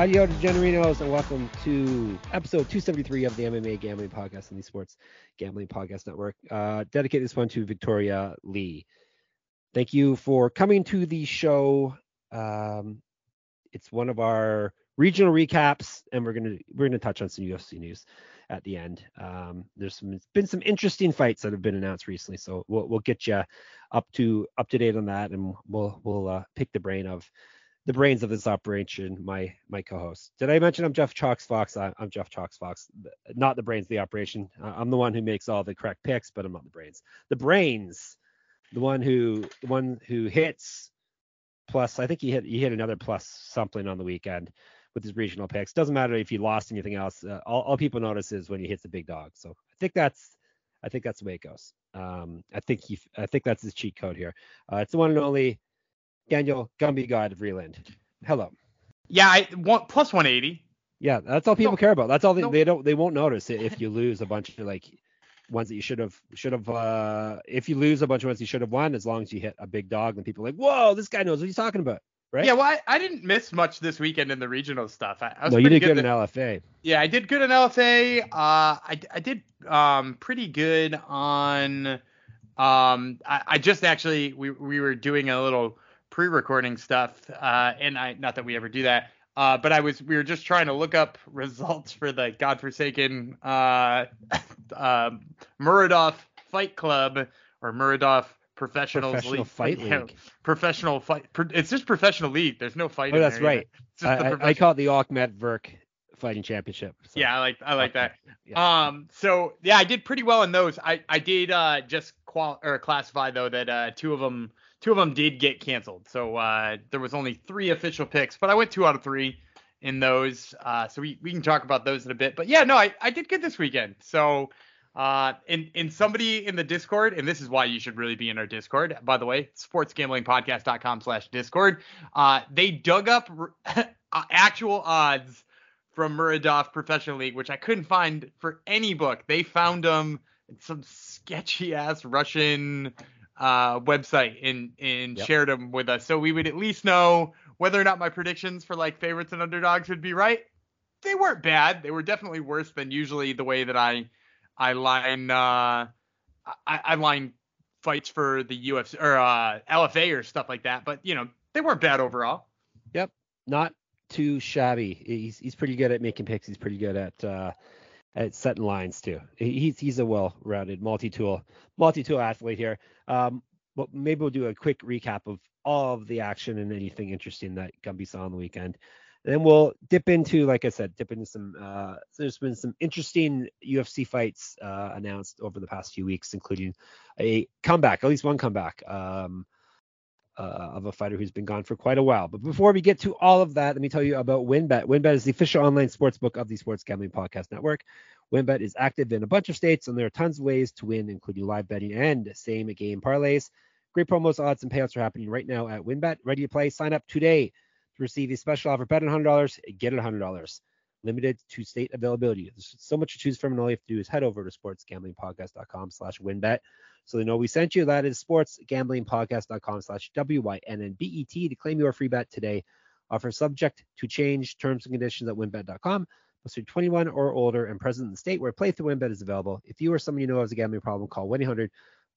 Howdy, Degenerinos, and welcome to episode 273 of the MMA Gambling Podcast and the Sports Gambling Podcast Network. Uh, dedicate this one to Victoria Lee. Thank you for coming to the show. Um, it's one of our regional recaps, and we're gonna we're gonna touch on some UFC news at the end. Um, there's some, been some interesting fights that have been announced recently, so we'll we'll get you up to up to date on that, and we'll we'll uh, pick the brain of the brains of this operation, my my co-host. Did I mention I'm Jeff Chalks Fox? I, am Jeff Chalks Fox, not the brains of the operation. I'm the one who makes all the correct picks, but I'm not the brains. The brains, the one who the one who hits plus. I think he hit he hit another plus something on the weekend with his regional picks. Doesn't matter if he lost anything else. Uh, all, all people notice is when he hits the big dog. So I think that's I think that's the way it goes. Um, I think he I think that's his cheat code here. Uh, it's the one and only Daniel Gumby God of Vreeland. Hello. Yeah, I want plus 180. Yeah, that's all people no, care about. That's all they, no. they don't they won't notice if you lose a bunch of like ones that you should have should have uh if you lose a bunch of ones you should have won as long as you hit a big dog then people are like whoa this guy knows what he's talking about right yeah well I, I didn't miss much this weekend in the regional stuff I, I no you did good, good in LFA yeah I did good in LFA uh I, I did um pretty good on um I, I just actually we we were doing a little pre-recording stuff, uh, and I not that we ever do that. Uh, but I was we were just trying to look up results for the godforsaken uh, uh, Muradov Fight Club or Muradov Professionals Professional League. Fight League. professional fight. It's just professional league. There's no fight. Oh, that's right. I, I, I, call it the Akhmet Verk Fighting Championship. So. Yeah, I like I like that. Yeah. Um, so yeah, I did pretty well in those. I I did uh just qual or classify though that uh two of them two of them did get canceled. So uh, there was only three official picks, but I went two out of three in those. Uh, so we, we can talk about those in a bit. But yeah, no, I, I did good this weekend. So uh, in in somebody in the Discord, and this is why you should really be in our Discord, by the way, sportsgamblingpodcast.com slash Discord. Uh, they dug up uh, actual odds from Muradov Professional League, which I couldn't find for any book. They found them in some sketchy ass Russian uh, website and and yep. shared them with us, so we would at least know whether or not my predictions for like favorites and underdogs would be right. They weren't bad. They were definitely worse than usually the way that I I line uh, I, I line fights for the UFC or uh, LFA or stuff like that. But you know they weren't bad overall. Yep, not too shabby. He's he's pretty good at making picks. He's pretty good at uh, at setting lines too. He's he's a well-rounded multi-tool multi-tool athlete here. Um, but maybe we'll do a quick recap of all of the action and anything interesting that Gumby saw on the weekend. Then we'll dip into, like I said, dip into some. Uh, there's been some interesting UFC fights uh, announced over the past few weeks, including a comeback, at least one comeback. Um, uh, of a fighter who's been gone for quite a while. But before we get to all of that, let me tell you about WynnBET. WynnBET is the official online sports book of the Sports Gambling Podcast Network. WynnBET is active in a bunch of states, and there are tons of ways to win, including live betting and same game parlays. Great promos, odds, and payouts are happening right now at WynnBET. Ready to play? Sign up today to receive a special offer. Bet $100, get it $100 limited to state availability. There's so much to choose from, and all you have to do is head over to sportsgamblingpodcast.com slash wynnbet so they know we sent you. That is sportsgamblingpodcast.com slash W-Y-N-N-B-E-T to claim your free bet today. Offer subject to change terms and conditions at wynnbet.com. Must be 21 or older and present in the state where play playthrough WynnBet is available. If you or someone you know has a gambling problem, call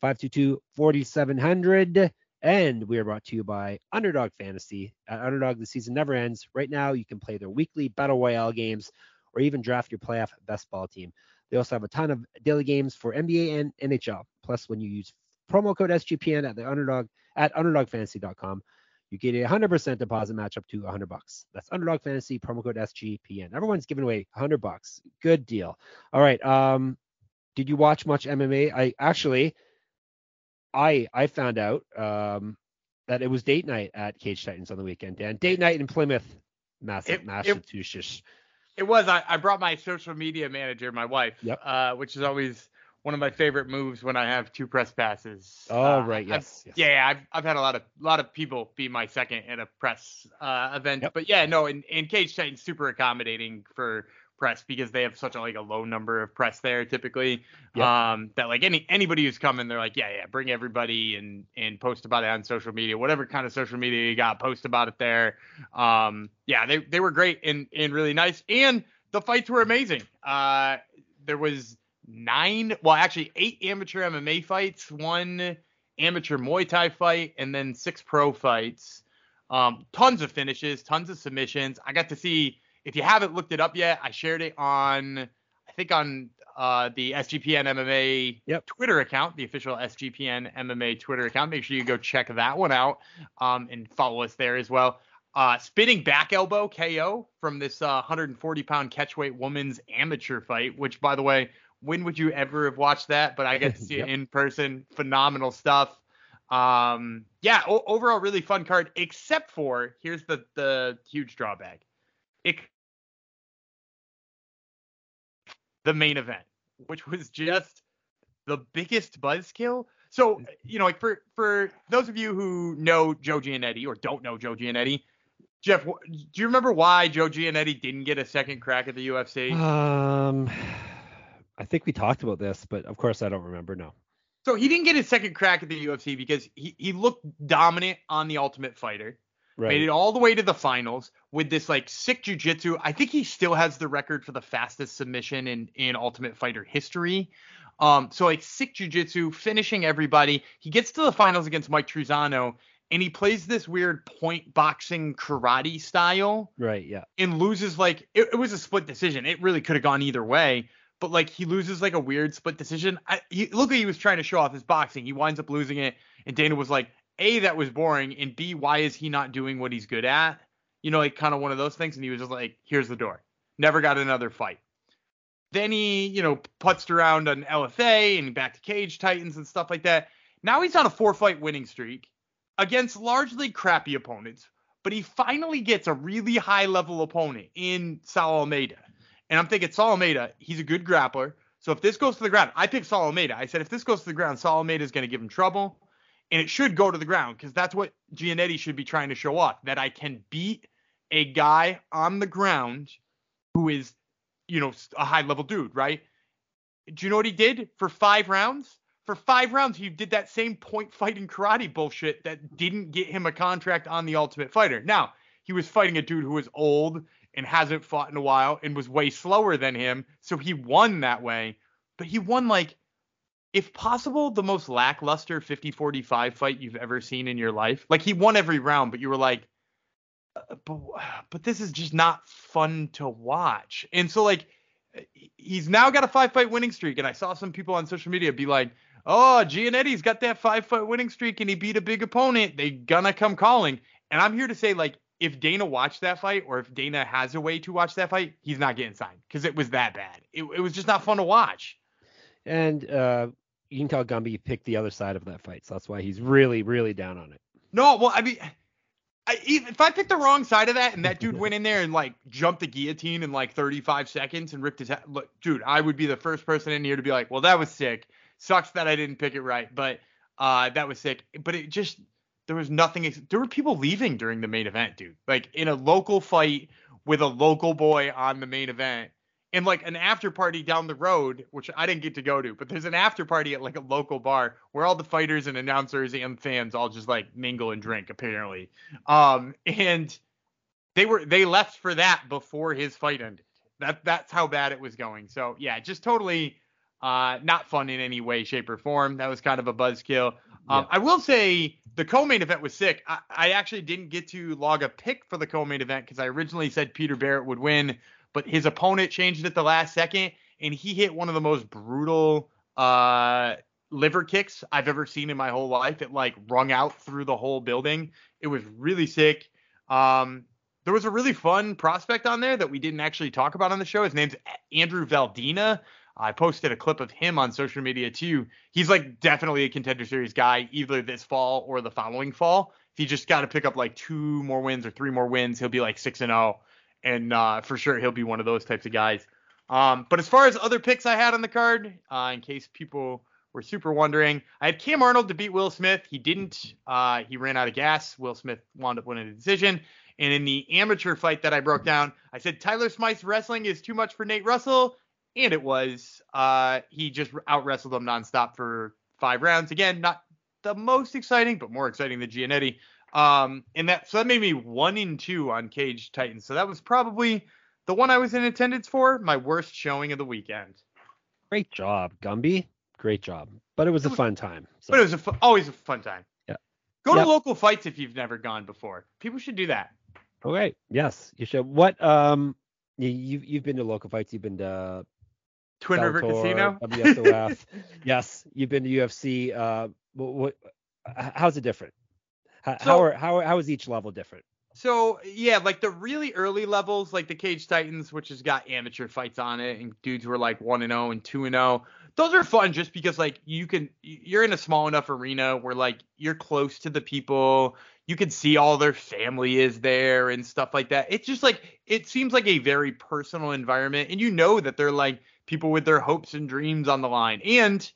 1-800-522-4700. And we are brought to you by Underdog Fantasy. At Underdog, the season never ends. Right now, you can play their weekly Battle Royale games or even draft your playoff best ball team. They also have a ton of daily games for NBA and NHL. Plus, when you use promo code SGPN at the Underdog at UnderdogFantasy.com, you get a 100% deposit match up to 100 bucks. That's Underdog Fantasy promo code SGPN. Everyone's giving away 100 bucks. Good deal. All right. Um, did you watch much MMA? I actually, I I found out um, that it was date night at Cage Titans on the weekend, Dan. Date night in Plymouth, Massachusetts. It, it was. I, I brought my social media manager, my wife, yep. uh, which is always one of my favorite moves when I have two press passes. Oh uh, right, yes, yes, Yeah, I've I've had a lot of lot of people be my second at a press uh, event, Yep. but yeah, no, and, and Cage Titans super accommodating for press because they have such a like a low number of press there typically. Yep. Um, that like any anybody who's coming, they're like, yeah, yeah, bring everybody and and post about it on social media, whatever kind of social media you got, post about it there. Um, yeah, they they were great and and really nice, and the fights were amazing. Uh, there was nine, well, actually eight amateur MMA fights, one amateur Muay Thai fight, and then six pro fights. Um, tons of finishes, tons of submissions. I got to see. If you haven't looked it up yet, I shared it on, I think on uh, the SGPN MMA Yep. Twitter account, the official SGPN MMA Twitter account. Make sure you go check that one out um, and follow us there as well. Uh, spinning back elbow KO from this uh, 140 pound catchweight woman's amateur fight, which by the way, when would you ever have watched that? But I get to see Yep. it in person. Phenomenal stuff. Um, yeah, o- overall really fun card, except for here's the the huge drawback. It the main event, which was just the biggest buzzkill. So, you know, like for for those of you who know Joe Giannetti or don't know Joe Giannetti, Jeff, do you remember why Joe Giannetti didn't get a second crack at the UFC? Um, I think we talked about this, but of course I don't remember. No. So he didn't get his second crack at the UFC because he, he looked dominant on the Ultimate Fighter. Right. Made it all the way to the finals with this like sick jujitsu. I think he still has the record for the fastest submission in in Ultimate Fighter history. Um, so like sick jujitsu, finishing everybody. He gets to the finals against Mike Trizano, and he plays this weird point boxing karate style Right. Yeah. and loses like it, it was a split decision. It really could have gone either way, but like he loses like a weird split decision. I, he, look like he was trying to show off his boxing. He winds up losing it, and Dana was like, "A, that was boring, and B, why is he not doing what he's good at?" You know, like kind of one of those things. And he was just like, "Here's the door." Never got another fight. Then he, you know, putzed around on LFA and back to Cage Titans and stuff like that. Now he's on a four fight winning streak against largely crappy opponents, but he finally gets a really high level opponent in Sal Almeida. And I'm thinking Sal Almeida, he's a good grappler. So if this goes to the ground, I picked Sal Almeida. I said if this goes to the ground, Sal Almeida is going to give him trouble. And it should go to the ground because that's what Giannetti should be trying to show off that I can beat a guy on the ground who is, you know, a high level dude, right? Do you know what he did for five rounds? For five rounds, he did that same point fighting karate bullshit that didn't get him a contract on the Ultimate Fighter. Now, he was fighting a dude who was old and hasn't fought in a while and was way slower than him, so he won that way. But he won like, if possible, the most lackluster 50-45 fight you've ever seen in your life. Like he won every round, but you were like, uh, but but this is just not fun to watch. And so like he's now got a five fight winning streak, and I saw some people on social media be like, "Oh, Giannetti's got that five fight winning streak, and he beat a big opponent. They gonna come calling." And I'm here to say like. If Dana watched that fight, or if Dana has a way to watch that fight, he's not getting signed because it was that bad. It, it was just not fun to watch. And uh, you can tell Gumby picked the other side of that fight, so that's why he's really, really down on it. No, well, I mean, I, if I picked the wrong side of that and that dude went in there and like jumped the guillotine in like 35 seconds and ripped his head, look, dude, I would be the first person in here to be like, well, that was sick. Sucks that I didn't pick it right, but uh, that was sick. But it just there was nothing. ex- There were people leaving during the main event, dude. Like in a local fight with a local boy on the main event. And like an after party down the road, which I didn't get to go to, but there's an after party at like a local bar where all the fighters and announcers and fans all just like mingle and drink apparently. Um, and they were they left for that before his fight ended. That that's how bad it was going. So yeah, just totally uh, not fun in any way, shape, or form. That was kind of a buzzkill. Um, Yeah. I will say the co-main event was sick. I, I actually didn't get to log a pick for the co-main event because I originally said Peter Barrett would win, but his opponent changed at the last second, and he hit one of the most brutal uh, liver kicks I've ever seen in my whole life. It like rung out through the whole building. It was really sick. Um, there was a really fun prospect on there that we didn't actually talk about on the show. His name's Andrew Valdina. I posted a clip of him on social media too. He's like definitely a contender series guy, either this fall or the following fall. If he just got to pick up like two more wins or three more wins, he'll be like six and zero, oh. And uh, for sure he'll be one of those types of guys. Um, but as far as other picks I had on the card, uh, in case people were super wondering, I had Cam Arnold to beat Will Smith. He didn't. Uh, he ran out of gas. Will Smith wound up winning the decision. And in the amateur fight that I broke down, I said Tyler Smythe's wrestling is too much for Nate Russell, and it was. Uh, he just out wrestled him nonstop for five rounds. Again, not the most exciting, but more exciting than Giannetti. Um, and that so that made me one in two on Cage Titans. So that was probably the one I was in attendance for, my worst showing of the weekend. Great job, Gumby. Great job. But it was a fun time. So. But it was a fu- always a fun time. Yeah. Go yep. to local fights if you've never gone before. People should do that. Okay. Yes, you should. What um you you've, you've been to local fights. You've been to Twin River Casino. WSOF. yes, you've been to UFC. Uh, what, what how's it different? How, so, how are how how is each level different? So yeah, like the really early levels, like the Cage Titans, which has got amateur fights on it, and dudes were like one and zero and two and zero. Those are fun just because like you can, you're in a small enough arena where like you're close to the people, you can see all their family is there and stuff like that. It's just like it seems like a very personal environment, and you know that they're like people with their hopes and dreams on the line, and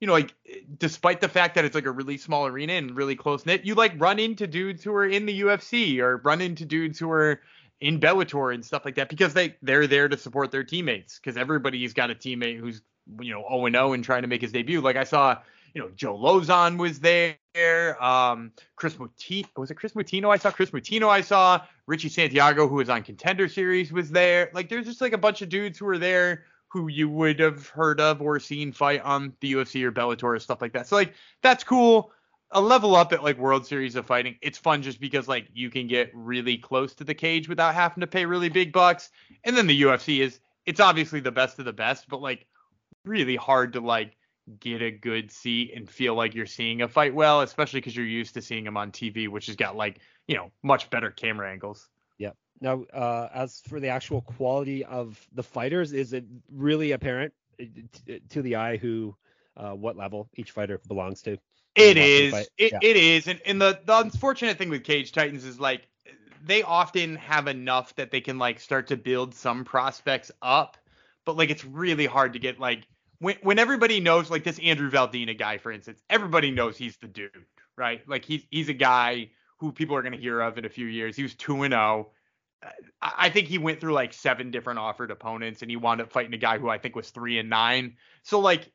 you know, like despite the fact that it's like a really small arena and really close knit, you like run into dudes who are in the UFC or run into dudes who are in Bellator and stuff like that because they they're there to support their teammates because everybody's got a teammate who's you know 0 and 0 and trying to make his debut. Like I saw, you know, Joe Lauzon was there, um, Chris Mutino was it Chris Mutino? I saw Chris Mutino. I saw Richie Santiago who was on Contender Series was there. Like there's just like a bunch of dudes who were there who you would have heard of or seen fight on the UFC or Bellator or stuff like that. So like that's cool. A level up at like World Series of Fighting. It's fun just because like you can get really close to the cage without having to pay really big bucks. And then the UFC is it's obviously the best of the best, but like really hard to like get a good seat and feel like you're seeing a fight well, especially because you're used to seeing them on TV, which has got like you know much better camera angles. Now, uh, as for the actual quality of the fighters, is it really apparent uh, to the eye who, uh, what level each fighter belongs to? It is. It, yeah. it is. And, and the, the unfortunate thing with Cage Titans is like they often have enough that they can like start to build some prospects up, but like it's really hard to get like when when everybody knows like this Andrew Valdina guy, for instance, everybody knows he's the dude, right? Like he's he's a guy who people are going to hear of in a few years. He was two and zero. I think he went through like seven different offered opponents and he wound up fighting a guy who I think was three and nine. So like,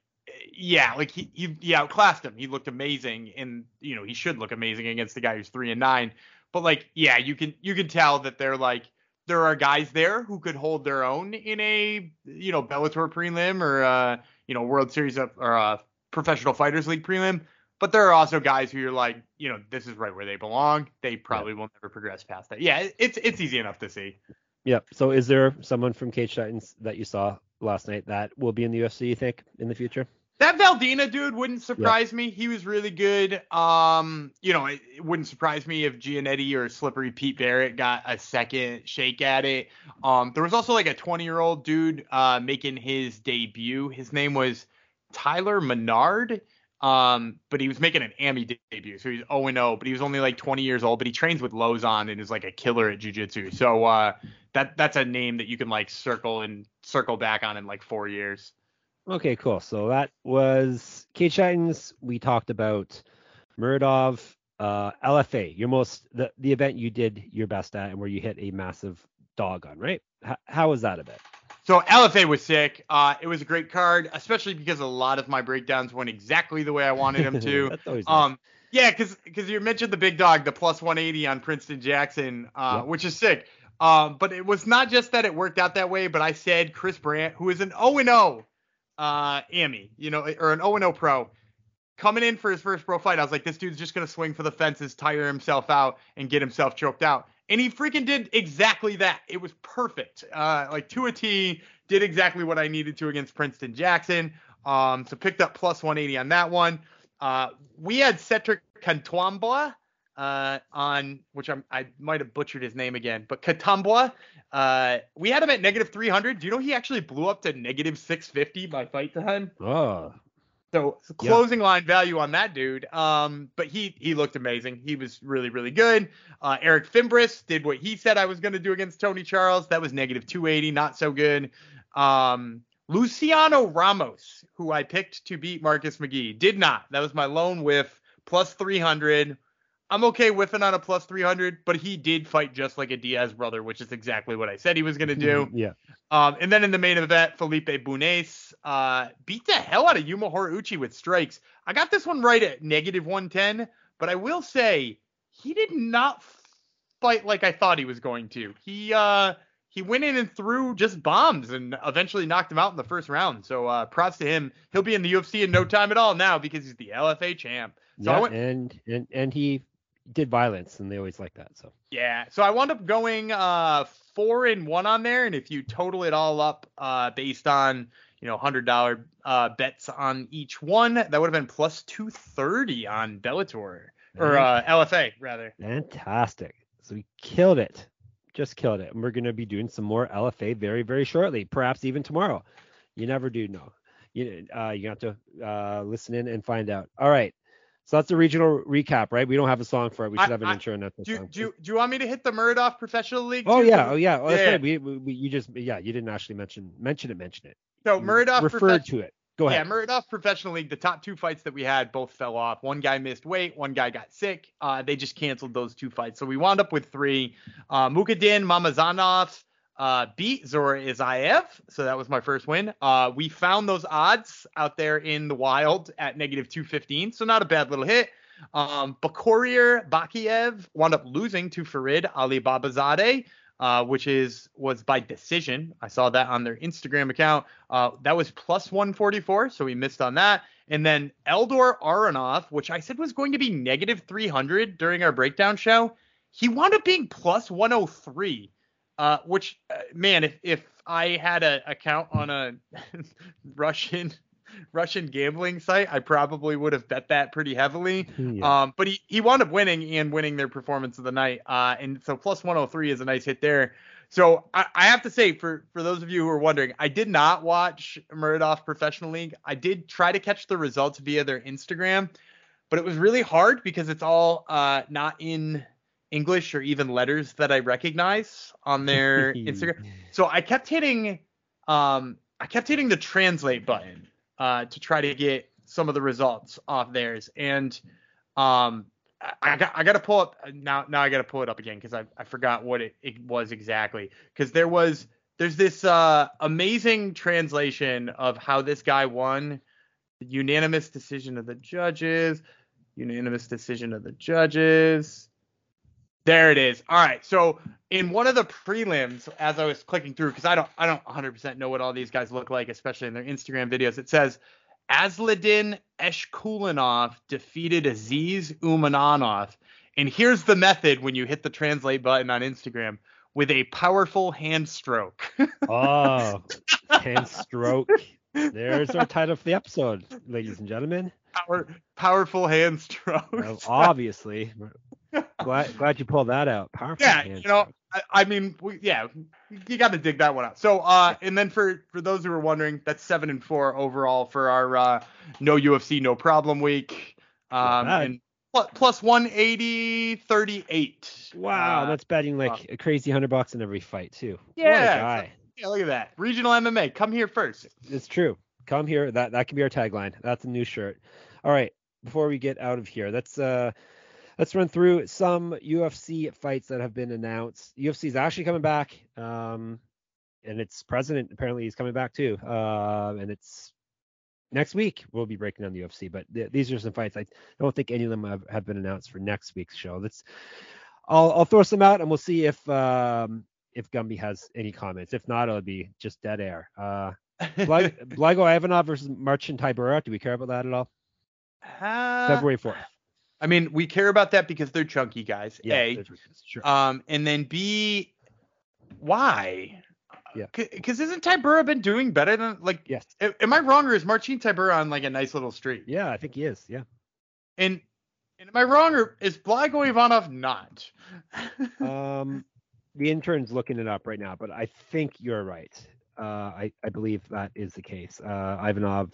yeah, like he he, he outclassed him. He looked amazing, and you know he should look amazing against the guy who's three and nine. But like, yeah, you can you can tell that they're like there are guys there who could hold their own in a you know Bellator prelim or uh you know World Series of, or uh Professional Fighters League prelim. But there are also guys who you're like, you know, this is right where they belong. They probably yeah. will never progress past that. Yeah, it's it's easy enough to see. Yeah. So is there someone from Cage Titans that you saw last night that will be in the UFC, you think, in the future? That Valdina dude wouldn't surprise me. He was really good. Um, you know, it, it, wouldn't surprise me if Giannetti or Slippery Pete Barrett got a second shake at it. Um, there was also like a 20 year old dude uh, making his debut. His name was Tyler Menard. Um, but he was making an AMI debut, so he's 0 0, but he was only like 20 years old. But he trains with Lauzon and is like a killer at jujitsu. So uh, that that's a name that you can like circle and circle back on in like four years. Okay, cool. So that was Cage Titans. We talked about Muradov, uh, LFA, your most the the event you did your best at and where you hit a massive dog on, right? H- how was that event? So LFA was sick. Uh, it was a great card, especially because a lot of my breakdowns went exactly the way I wanted them to. Um, nice. yeah, because because you mentioned the big dog, the plus 180 on Princeton Jackson, uh, yep. which is sick. Um, but it was not just that it worked out that way, but I said Chris Brandt, who is an 0 0 uh, AMI, you know, or an 0 0 pro, coming in for his first pro fight. I was like, this dude's just gonna swing for the fences, tire himself out, and get himself choked out. And he freaking did exactly that. It was perfect. Uh, like to a T, did exactly what I needed to against Princeton Jackson. Um, so picked up plus 180 on that one. Uh, we had Cedric Cantwambla uh, on, which I'm, I might have butchered his name again, but Katambwa Uh, we had him at negative 300. Do you know he actually blew up to negative 650 by fight time? Oh, So closing line value on that dude. Um, but he he looked amazing. He was really really good. Uh, Eric Fimbris did what he said I was going to do against Tony Charles. That was negative 280, not so good. Um, Luciano Ramos, who I picked to beat Marcus McGee, did not. That was my lone whiff, plus 300. I'm okay whiffing on a plus 300, but he did fight just like a Diaz brother, which is exactly what I said he was going to do. yeah. Um, and then in the main event, Felipe Bunes uh, beat the hell out of Yuma Horiguchi with strikes. I got this one right at negative 110, but I will say he did not fight like I thought he was going to. He uh, he went in and threw just bombs and eventually knocked him out in the first round. So uh, props to him. He'll be in the UFC in no time at all now because he's the LFA champ. So yeah, went, and and and he did violence, and they always like that. So Yeah, so I wound up going uh four and one on there, and if you total it all up uh based on you know hundred dollar uh bets on each one, that would have been plus two thirty on Bellator or uh LFA rather. fantastic. So we killed it, just killed it, and we're gonna be doing some more LFA very very shortly, perhaps even tomorrow. You never do know. You uh you have to uh listen in and find out. All right. So that's the regional recap, right? We don't have a song for it. We I- should have an I- intro and the Do do you, do you want me to hit the Murdoch Professional League? Oh too? yeah, oh yeah, oh, that's Yeah. right. We, we, we you just yeah, you didn't actually mention mention it, mention it. So You Murdoch referred Profe- to it. Go ahead. Yeah. Murdoch Professional League, the top two fights that we had both fell off. One guy missed weight, one guy got sick. Uh, they just canceled those two fights. So we wound up with three. Uh, Mukadin Mamazanov uh, beat Zora Isaev. So that was my first win. Uh, we found those odds out there in the wild at negative 215. So not a bad little hit. Um, Bakorier Bakiev wound up losing to Farid Ali Babazadeh. Uh, which is was by decision. I saw that on their Instagram account. Uh, that was plus 144, so we missed on that. And then Eldor Aronov, which I said was going to be negative 300 during our breakdown show, he wound up being plus 103. Uh, which uh, man, if if I had an account on a Russian Russian gambling site, I probably would have bet that pretty heavily. Yeah. Um, but he, he wound up winning and winning their performance of the night. Uh, and so plus 103 is a nice hit there. So I, I have to say, for for those of you who are wondering, I did not watch Murdoch Professional League. I did try to catch the results via their Instagram, but it was really hard because it's all uh, not in English or even letters that I recognize on their Instagram. So I kept hitting, um, I kept hitting the translate button uh, to try to get some of the results off theirs, and um, I, I got I got to pull up now. Now I got to pull it up again because I I forgot what it, it was exactly. Because there was there's this uh, amazing translation of how this guy won. Unanimous decision of the judges. Unanimous decision of the judges. There it is. All right. So in one of the prelims, as I was clicking through, because I don't I don't 100% know what all these guys look like, especially in their Instagram videos, it says Asladin Eshkulinov defeated Aziz Umananov. And here's the method when you hit the translate button on Instagram with a powerful hand stroke. Oh, hand stroke. There's our title for the episode, ladies and gentlemen. Power, powerful hand stroke. Uh, obviously, glad glad you pulled that out. Powerful yeah, you know. I, I mean, we, yeah, you got to dig that one out. So, uh, and then for for those who are wondering, that's seven and four overall for our uh, no UFC, no problem week. Um, and plus, plus 180, 38. Wow, Uh, that's betting like a crazy hundred bucks in every fight too. Yeah, yeah, look at that. Regional MMA, come here first. It's true. Come here. That that can be our tagline. That's a new shirt. All right. Before we get out of here, let's uh let's run through some UFC fights that have been announced. UFC is actually coming back. Um and its president apparently is coming back too. Uh, and it's next week we'll be breaking down the UFC. But th- these are some fights. I don't think any of them have, have been announced for next week's show. Let's I'll I'll throw some out and we'll see if um if Gumby has any comments. If not, it'll be just dead air. Uh Blago Ivanov versus Marcin Tybura. Do we care about that at all? Uh, February 4th. I mean, we care about that because they're chunky guys. A. that's- sure. Um, and then B, why? Yeah. Because isn't Tybura been doing better than like? yes. Am I wrong or is Marcin Tybura on like a nice little streak? Yeah, I think he is. Yeah. And, and am I wrong or is Blago Ivanov not? Um, the intern's looking it up right now, but I think you're right. Uh, I I believe that is the case. Uh, Ivanov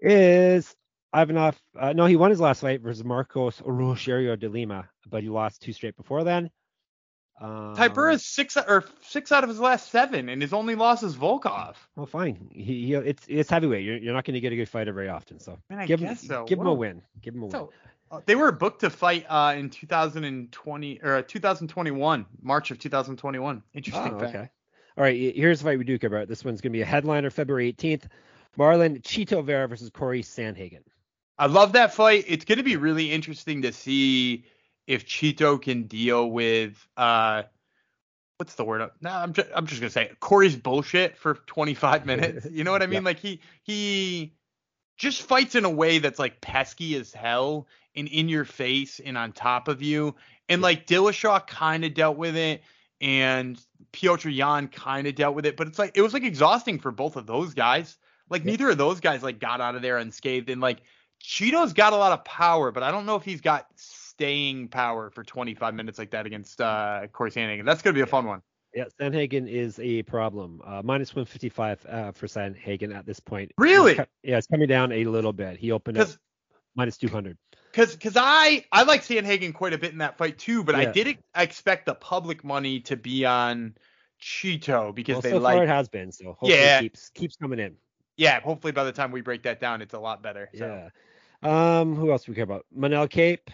is Ivanov. Uh, no, he won his last fight versus Marcos Rogerio de Lima, but he lost two straight before then. Um, is six or six out of his last seven, and his only loss is Volkov. Well, fine. He, he it's it's heavyweight. You're, you're not going to get a good fighter very often, so Man, give him so. give him a win. Give him a so, win. Uh, they were booked to fight uh, in 2020 or 2021, March of 2021. Interesting. Oh, okay. All right. Here's the fight we do care about. This one's going to be a headliner February 18th. Marlon Chito Vera versus Corey Sandhagen. I love that fight. It's going to be really interesting to see if Chito can deal with uh what's the word? No, I'm just I'm just gonna say it. Corey's bullshit for 25 minutes. You know what I mean? Yeah. Like he he just fights in a way that's like pesky as hell and in your face and on top of you. And like Dillashaw kind of dealt with it and Petr Yan kind of dealt with it, but it's like it was like exhausting for both of those guys. Like yeah. neither of those guys like got out of there unscathed. And like Chito's got a lot of power, but I don't know if he's got staying power for 25 minutes like that against uh, Corey Sandhagen. That's gonna be a fun one. Yeah, Sandhagen is a problem. Uh, minus 155 uh, for Sandhagen at this point. Really? yeah, it's coming down a little bit. He opened up minus 200. Because because I I like Sandhagen quite a bit in that fight too, but yeah. I did expect the public money to be on Chito because well, they so like far it has been. So hopefully yeah. it keeps keeps coming in. Yeah, hopefully by the time we break that down, it's a lot better. So. Yeah. Um, who else do we care about? Manel Kape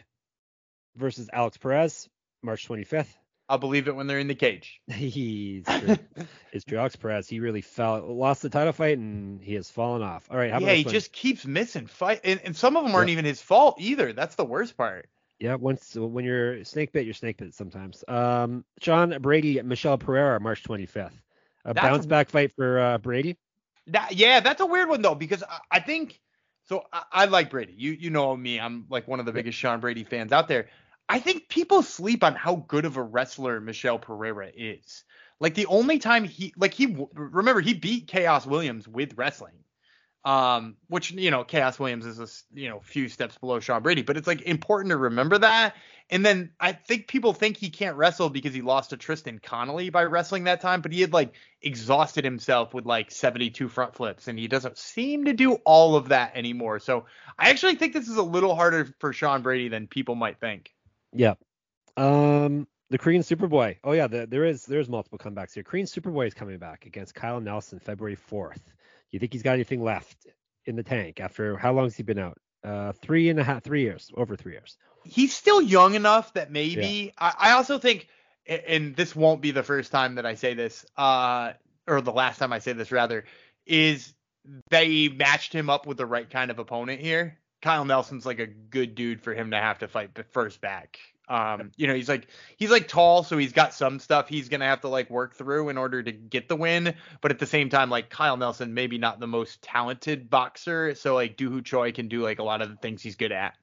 versus Alex Perez, March 25th. I'll believe it when they're in the cage. He's true. it's true. Alex Perez, he really fell, lost the title fight, and he has fallen off. All right, How yeah, he one? just keeps missing fight, and, and some of them aren't even his fault either. That's the worst part. Yeah, once when you're snake bit, you're snake bit sometimes. Um, Sean Brady, Michel Pereira, March 25th. A that's bounce back fight for uh, Brady. That yeah, that's a weird one though because I, I think so. I, I, like Brady. You you know me. I'm like one of the biggest Sean Brady fans out there. I think people sleep on how good of a wrestler Michel Pereira is. Like the only time he like he remember he beat Khaos Williams with wrestling. Um, which you know, Khaos Williams is a you know few steps below Sean Brady, but it's like important to remember that. And then I think people think he can't wrestle because he lost to Tristan Connelly by wrestling that time, but he had like exhausted himself with like 72 front flips, and he doesn't seem to do all of that anymore. So I actually think this is a little harder for Sean Brady than people might think. Yeah. Um, the Korean Superboy. Oh yeah, the, there is there's multiple comebacks here. Korean Superboy is coming back against Kyle Nelson February 4th. You think he's got anything left in the tank after how long has he been out? Uh, three and a half, three years, over three years. He's still young enough that maybe. Yeah. I, I also think, and this won't be the first time that I say this, uh, or the last time I say this rather, is they matched him up with the right kind of opponent here. Kyle Nelson's like a good dude for him to have to fight the first back. Um, you know, he's like he's like tall, so he's got some stuff he's gonna have to like work through in order to get the win. But at the same time, like Kyle Nelson, maybe not the most talented boxer, so like Ho Choi can do like a lot of the things he's good at.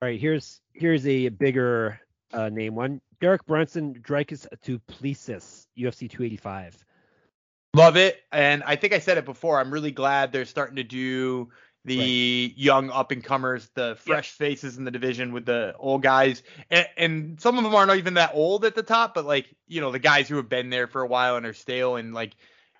All right, here's here's a bigger uh, name one. Derek Brunson, Dricus du Plessis, UFC 285. Love it, and I think I said it before. I'm really glad they're starting to do the right. young up and comers, the fresh yep. faces in the division with the old guys, and, and, some of them aren't even that old at the top, but like you know the guys who have been there for a while and are stale, and like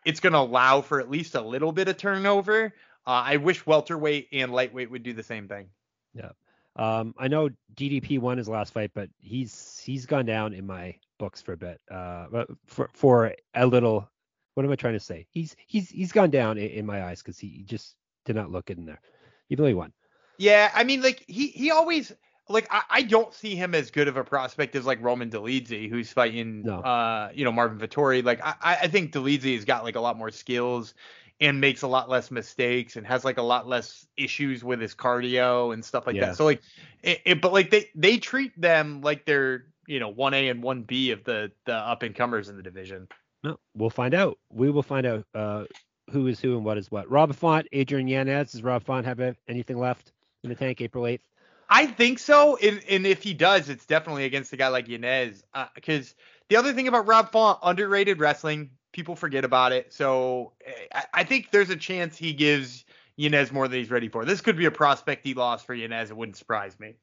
it's gonna allow for at least a little bit of turnover. Uh, I wish welterweight and lightweight would do the same thing. Yeah. Um, I know DDP won his last fight, but he's he's gone down in my books for a bit. Uh, for for a little. What am I trying to say? He's he's he's gone down in, in my eyes because he just did not look good in there, even though he won. Yeah, I mean, like he he always like I, I don't see him as good of a prospect as like Roman Dolidze, who's fighting no. uh you know Marvin Vettori. Like I I think Dolidze has got like a lot more skills and makes a lot less mistakes and has like a lot less issues with his cardio and stuff like yeah. that. So like it, it, but like they they treat them like they're you know 1A and 1B of the the up and comers in the division. No, we'll find out. We will find out uh, who is who and what is what. Rob Font, Adrian Yanez. Does Rob Font have anything left in the tank April 8th? I think so. And, and if he does, it's definitely against a guy like Yanez. Because uh, the other thing about Rob Font, underrated wrestling. People forget about it. So I, I think there's a chance he gives Yanez more than he's ready for. This could be a prospect he lost for Yanez. It wouldn't surprise me.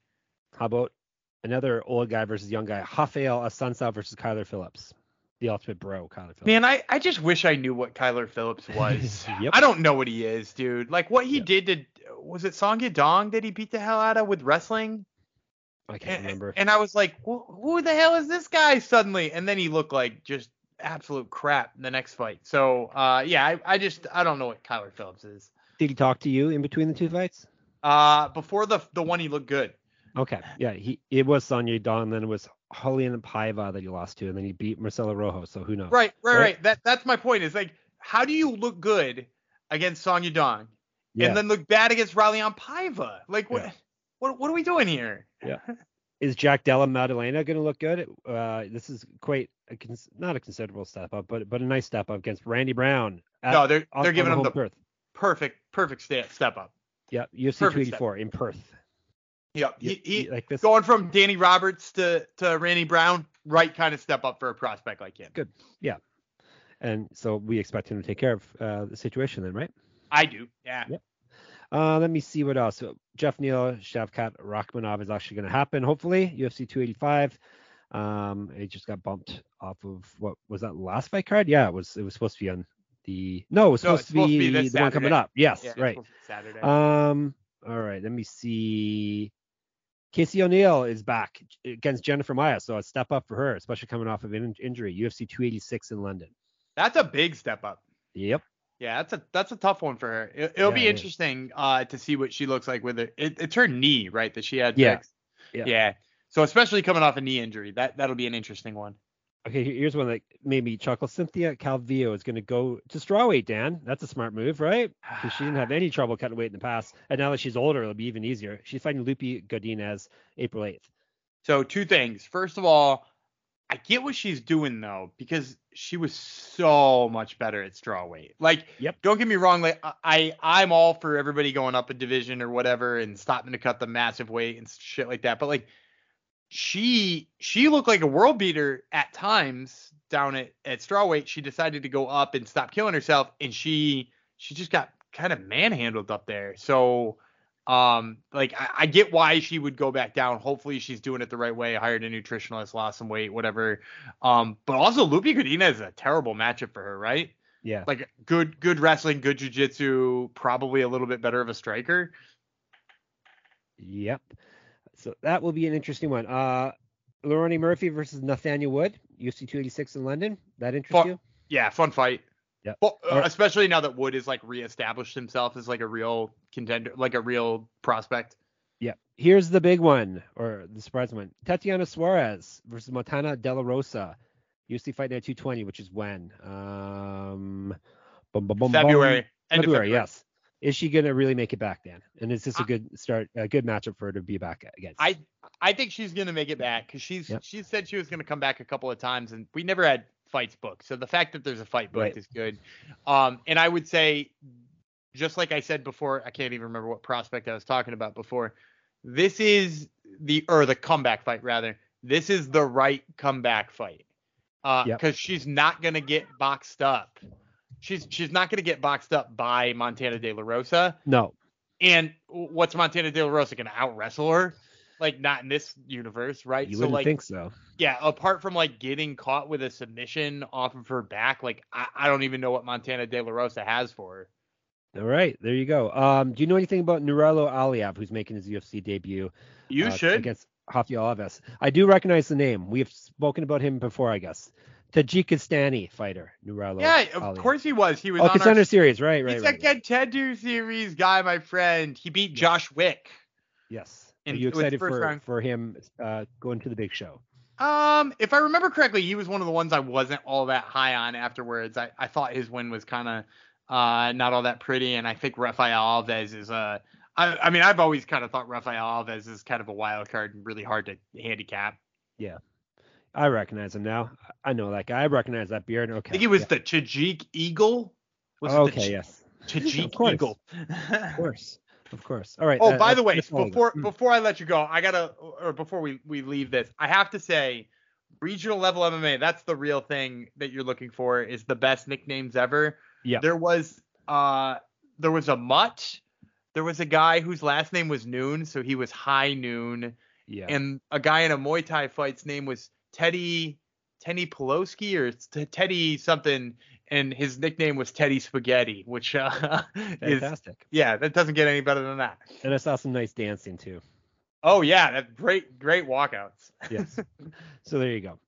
How about another old guy versus young guy. Rafael Assunção versus Kyler Phillips. The ultimate bro, Kyler Phillips. Man, I, I just wish I knew what Kyler Phillips was. Yep. I don't know what he is, dude. Like what he Yep. did to was it Song Yadong that he beat the hell out of with wrestling? I can't And, remember. and I was like, who, who the hell is this guy suddenly? And then he looked like just absolute crap in the next fight. So uh yeah, I, I just I don't know what Kyler Phillips is. Did he talk to you in between the two fights? Uh before the the one he looked good. Okay. Yeah, he it was Song Yadong, then it was Raulian Paiva that he lost to, and then he beat Marcelo Rojo. So who knows? Right, right, Right. right. That that's my point. Is like, how do you look good against Song Yadong Yeah. and then look bad against Raulian Paiva? Like, what, Yeah. what, what are we doing here? Yeah. Is Jack Della Maddalena going to look good? Uh, this is quite a cons- not a considerable step up, but but a nice step up against Randy Brown. at- no, they're they're giving him the Perth. perfect, perfect step step up. Yeah, UFC perfect 284 in Perth. Yep. He, he like this? going from Danny Roberts to to Randy Brown, right kind of step up for a prospect like him. Good. Yeah. And so we expect him to take care of uh, the situation then, right? I do. Yeah. Yep. Uh, let me see what else. So Jeff Neal, Shavkat Rakhmonov is actually going to happen, hopefully. UFC 285. Um, it just got bumped off of what was that last fight card? Yeah, it was. It was supposed to be on the. No, it was No, supposed, it's to, supposed be to be the one coming up. Yes, Yeah, right. supposed to be Saturday. Um. All right. Let me see. Casey O'Neill is back against Jennifer Maia, so a step up for her, especially coming off of an injury. UFC 286 in London. That's a big step up. Yep. Yeah, that's a that's a tough one for her. It, it'll Yeah, be interesting uh, to see what she looks like with it. it. It's her knee, right, that she had Yeah, fixed. yeah. So especially coming off a knee injury, that that'll be an interesting one. Okay, here's one that made me chuckle. Cynthia Calvillo is going to go to strawweight, Dan. That's a smart move, right? Because she didn't have any trouble cutting weight in the past, and now that she's older, it'll be even easier. She's fighting Loopy Godinez April 8th. So two things. First of all, I get what she's doing though because she was so much better at strawweight. Like, Yep. don't get me wrong. Like, I I'm all for everybody going up a division or whatever and stopping to cut the massive weight and shit like that. But like, she she looked like a world beater at times down at at strawweight. She decided to go up and stop killing herself, and she she just got kind of manhandled up there. So. Um, like I, I get why she would go back down. Hopefully she's doing it the right way. Hired a nutritionalist, lost some weight, whatever. Um, but also Loopy Godinez is a terrible matchup for her, right? Yeah. Like good, good wrestling, good jujitsu, probably a little bit better of a striker. Yep. So that will be an interesting one. Uh, Lerone Murphy versus Nathaniel Wood, UFC 286 in London. That interests Fu- you? Yeah, fun fight. Well, uh, Alright. especially now that Wood is like reestablished himself as like a real contender, like a real prospect. Yeah. Here's the big one, or the surprise one. Tatiana Suarez versus Montana De La Rosa. UFC Fight Night 220, which is when? Um, bum, bum, bum. February. February, February. yes. Is she gonna really make it back, Dan? And is this a good start, a good matchup for her to be back against? I I think she's gonna make it back because she's Yep. she said she was gonna come back a couple of times and we never had fights booked. So the fact that there's a fight booked Right. is good. Um, and I would say, just like I said before, I can't even remember what prospect I was talking about before. This is the or the comeback fight rather. This is the right comeback fight. Uh, Yep. because she's not gonna get boxed up. She's she's not gonna get boxed up by Montana De La Rosa. no. And what's Montana De La Rosa gonna out wrestle her? Like not in this universe, right? You so wouldn't like think so. yeah, apart from like getting caught with a submission off of her back, like I, I don't even know what Montana De La Rosa has for her. All right, there you go. Um, do you know anything about Nurullo Aliev, who's making his UFC debut? You uh, should. against Rafael Alves. I do recognize the name. We have spoken about him before, I guess. Tajikistani fighter, Nurullo. yeah, of Aliev. course he was. He was Oh, on our, contender series, right, right, He's right. a right. contender series guy, my friend. He beat Josh Wick. Yes. in- Are you excited for, round. for him uh, going to the big show? Um, if I remember correctly, he was one of the ones I wasn't all that high on afterwards. I, I thought his win was kind of uh not all that pretty, and I think Rafael Alves is uh I, I mean I've always kind of thought Rafael Alves is kind of a wild card and really hard to handicap. I recognize him now. I know that guy. I recognize that beard. Okay. I think he was yeah. the Tajik Eagle. Was okay, it the yes. Tajik Of. Eagle? Of course. Of course. All right. Oh, uh, by the way, before Mm. before I let you go, I gotta or before we we leave this, I have to say, regional level MMA, that's the real thing that you're looking for. Is the best nicknames ever. Yeah. There was uh there was a mutt. There was a guy whose last name was Noon, so he was High Noon. Yeah. and a guy in a Muay Thai fight's name was Teddy Teddy Poloski or T- Teddy something, and his nickname was Teddy Spaghetti, which uh, is Fantastic. yeah, that doesn't get any better than that. And I saw some nice dancing too. Oh yeah, that great great walkouts. Yes. so there you go.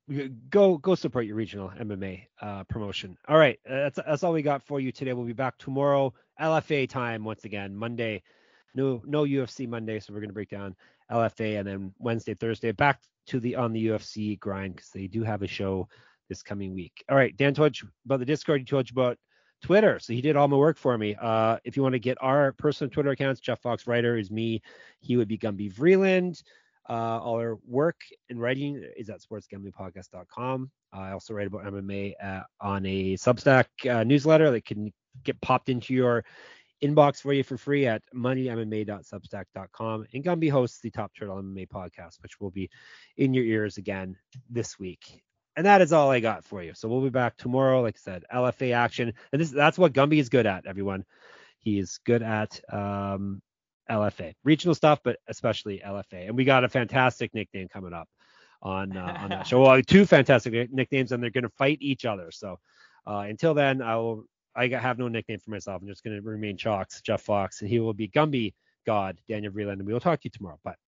Go go support your regional MMA uh, promotion. All right, uh, that's that's all we got for you today. We'll be back tomorrow, LFA time once again. Monday, no no UFC Monday, so we're gonna break down LFA, and then Wednesday, Thursday, back to the on the UFC grind because they do have a show this coming week. All right, Dan told you about the Discord. He told you about Twitter, so he did all my work for me. Uh, if you want to get our personal Twitter accounts, Jeff Fox Writer is me. He would be Gumby Vreeland. Uh, all our work and writing is at sportsgamblingpodcast.com. I also write about MMA uh, on a Substack uh, newsletter that can get popped into your inbox for you for free at moneymma.substack.com. And Gumby hosts the Top Turtle MMA podcast, which will be in your ears again this week. And that is all I got for you. So we'll be back tomorrow, like I said, LFA action. And this that's what Gumby is good at, everyone. He is good at um, LFA, regional stuff, but especially LFA. And we got a fantastic nickname coming up on uh, on that show. Well, two fantastic nicknames, and they're going to fight each other. So uh, until then, I will. I have no nickname for myself. I'm just going to remain Chalks, Jeff Fox, and he will be Gumby God, Daniel Vreeland, and we will talk to you tomorrow. Bye.